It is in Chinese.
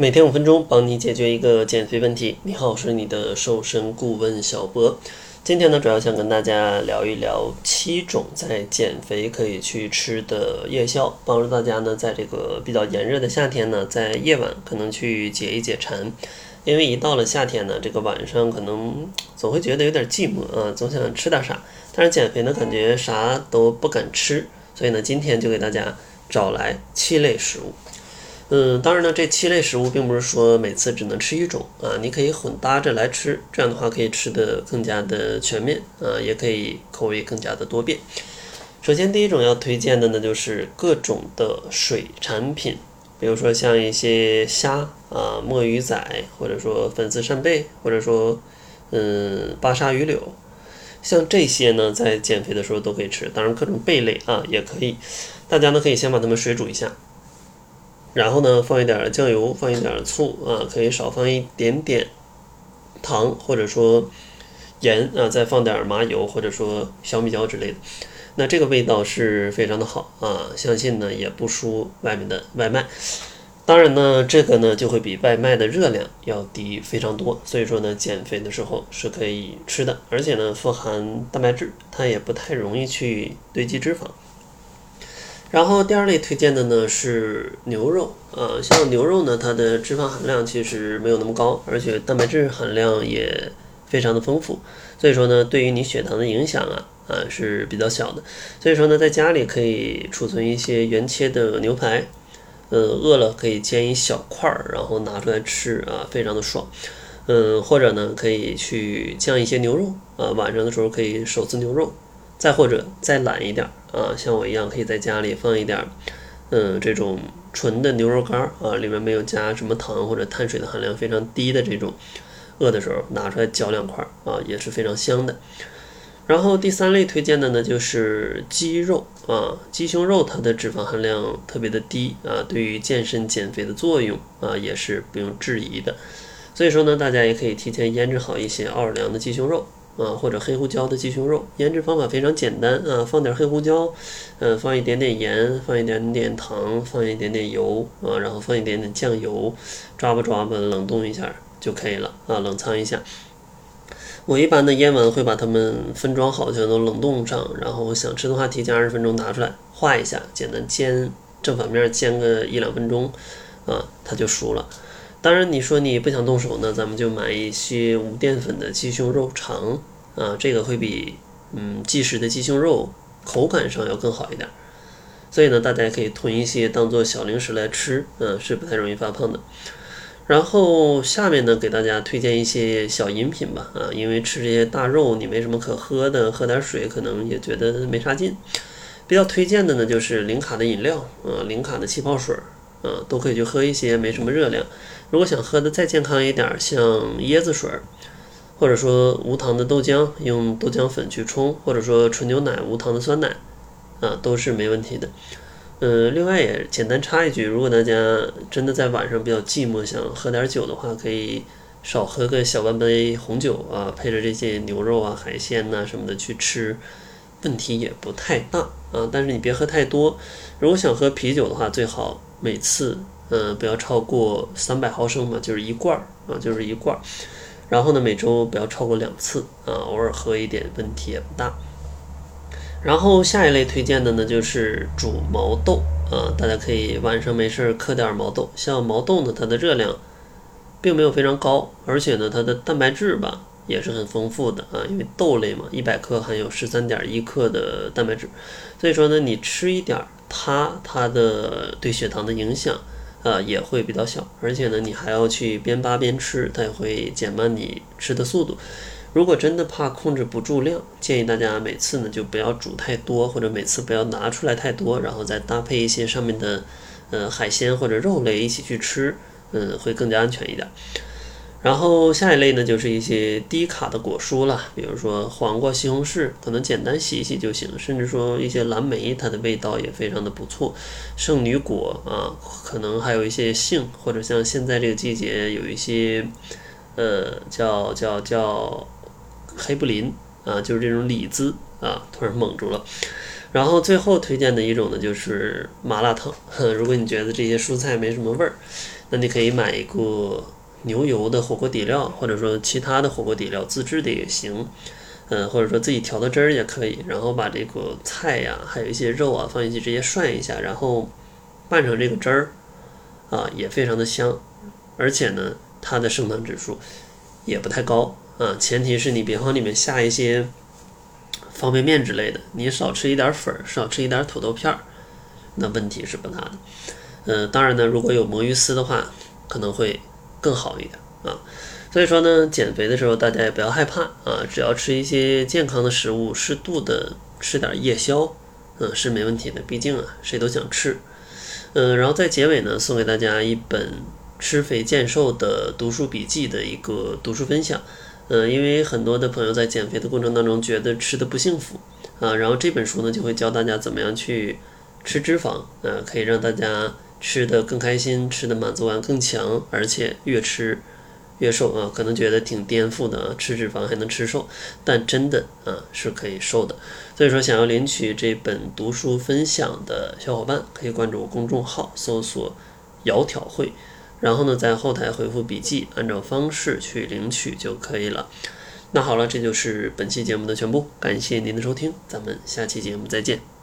每天五分钟，帮你解决一个减肥问题。你好，我是你的瘦身顾问小博。今天呢，主要想跟大家聊一聊七种在减肥可以去吃的夜宵，帮助大家呢，在这个比较炎热的夏天呢，在夜晚可能去解一解馋。因为一到了夏天呢，这个晚上可能总会觉得有点寂寞啊，总想吃点啥。但是减肥呢，感觉啥都不敢吃，所以呢，今天就给大家找来七类食物。嗯，当然呢，这七类食物并不是说每次只能吃一种啊，你可以混搭着来吃，这样的话可以吃得更加的全面啊，也可以口味更加的多变。首先，第一种要推荐的呢，就是各种的水产品，比如说像一些虾啊、墨鱼仔，或者说粉丝扇贝，或者说嗯巴沙鱼柳，像这些呢，在减肥的时候都可以吃。当然，各种贝类啊也可以，大家呢可以先把它们水煮一下。然后呢，放一点酱油，放一点醋啊，可以少放一点点糖，或者说盐啊，再放点麻油或者说小米椒之类的。那这个味道是非常的好啊，相信呢也不输外面的外卖。当然呢，这个呢就会比外卖的热量要低非常多，所以说呢，减肥的时候是可以吃的，而且呢富含蛋白质，它也不太容易去堆积脂肪。然后第二类推荐的呢是牛肉，呃，像牛肉呢，它的脂肪含量其实没有那么高，而且蛋白质含量也非常的丰富，所以说呢，对于你血糖的影响啊，啊是比较小的。所以说呢，在家里可以储存一些原切的牛排，呃，饿了可以煎一小块儿，然后拿出来吃啊，非常的爽。嗯，或者呢，可以去酱一些牛肉，啊，晚上的时候可以手撕牛肉。再或者再懒一点儿啊，像我一样，可以在家里放一点，嗯，这种纯的牛肉干儿啊，里面没有加什么糖或者碳水的含量非常低的这种，饿的时候拿出来嚼两块啊，也是非常香的。然后第三类推荐的呢，就是鸡肉啊，鸡胸肉它的脂肪含量特别的低啊，对于健身减肥的作用啊，也是不用质疑的。所以说呢，大家也可以提前腌制好一些奥尔良的鸡胸肉。啊，或者黑胡椒的鸡胸肉，腌制方法非常简单啊，放点黑胡椒，嗯，放一点点盐，放一点点糖，放一点点油啊，然后放一点点酱油，抓吧抓吧，冷冻一下就可以了啊，冷藏一下。我一般的腌完会把它们分装好，全都冷冻上，然后想吃的话提前二十分钟拿出来化一下，简单煎正反面煎个一两分钟啊，它就熟了。当然，你说你不想动手呢，咱们就买一些无淀粉的鸡胸肉肠啊，这个会比嗯即食的鸡胸肉口感上要更好一点。所以呢，大家可以囤一些当做小零食来吃，嗯，是不太容易发胖的。然后下面呢，给大家推荐一些小饮品吧，啊，因为吃这些大肉你没什么可喝的，喝点水可能也觉得没啥劲。比较推荐的呢，就是零卡的饮料，啊，零卡的气泡水。嗯，都可以去喝一些，没什么热量。如果想喝的再健康一点，像椰子水儿，或者说无糖的豆浆，用豆浆粉去冲，或者说纯牛奶、无糖的酸奶，啊，都是没问题的。嗯，另外也简单插一句，如果大家真的在晚上比较寂寞，想喝点酒的话，可以少喝个小半杯红酒啊，配着这些牛肉啊、海鲜呐什么的去吃。问题也不太大啊，但是你别喝太多。如果想喝啤酒的话，最好每次嗯不要超过三百毫升嘛，就是一罐儿啊，就是一罐儿。然后呢，每周不要超过两次啊，偶尔喝一点问题也不大。然后下一类推荐的呢，就是煮毛豆啊，大家可以晚上没事儿嗑点毛豆。像毛豆呢，它的热量并没有非常高，而且呢，它的蛋白质吧。也是很丰富的啊，因为豆类嘛，一百克含有十三点一克的蛋白质，所以说呢，你吃一点儿它，它的对血糖的影响啊也会比较小，而且呢，你还要去边扒边吃，它也会减慢你吃的速度。如果真的怕控制不住量，建议大家每次呢就不要煮太多，或者每次不要拿出来太多，然后再搭配一些上面的呃海鲜或者肉类一起去吃，嗯，会更加安全一点。然后下一类呢，就是一些低卡的果蔬了，比如说黄瓜、西红柿，可能简单洗一洗就行。甚至说一些蓝莓，它的味道也非常的不错。圣女果啊，可能还有一些杏，或者像现在这个季节有一些，呃，叫叫叫黑布林啊，就是这种李子啊，突然蒙住了。然后最后推荐的一种呢，就是麻辣烫。如果你觉得这些蔬菜没什么味儿，那你可以买一个牛油的火锅底料，或者说其他的火锅底料自制的也行，嗯，或者说自己调的汁儿也可以，然后把这个菜呀，还有一些肉啊放进去直接涮一下，然后拌成这个汁儿，啊，也非常的香，而且呢，它的升糖指数也不太高啊，前提是你别往里面下一些方便面之类的，你少吃一点粉儿，少吃一点土豆片儿，那问题是不大的。嗯，当然呢，如果有魔芋丝的话，可能会更好一点啊。所以说呢，减肥的时候大家也不要害怕啊，只要吃一些健康的食物，适度的吃点夜宵，嗯，是没问题的。毕竟啊，谁都想吃。嗯，然后在结尾呢，送给大家一本吃肥健瘦的读书笔记的一个读书分享。嗯，因为很多的朋友在减肥的过程当中觉得吃的不幸福啊，然后这本书呢就会教大家怎么样去吃脂肪，呃，可以让大家吃的更开心，吃的满足感更强，而且越吃越瘦啊。可能觉得挺颠覆的啊，吃脂肪还能吃瘦，但真的啊是可以瘦的。所以说，想要领取这本读书分享的小伙伴，可以关注我公众号，搜索“窈窕会”。然后呢，在后台回复笔记，按照方式去领取就可以了。那好了，这就是本期节目的全部，感谢您的收听，咱们下期节目再见。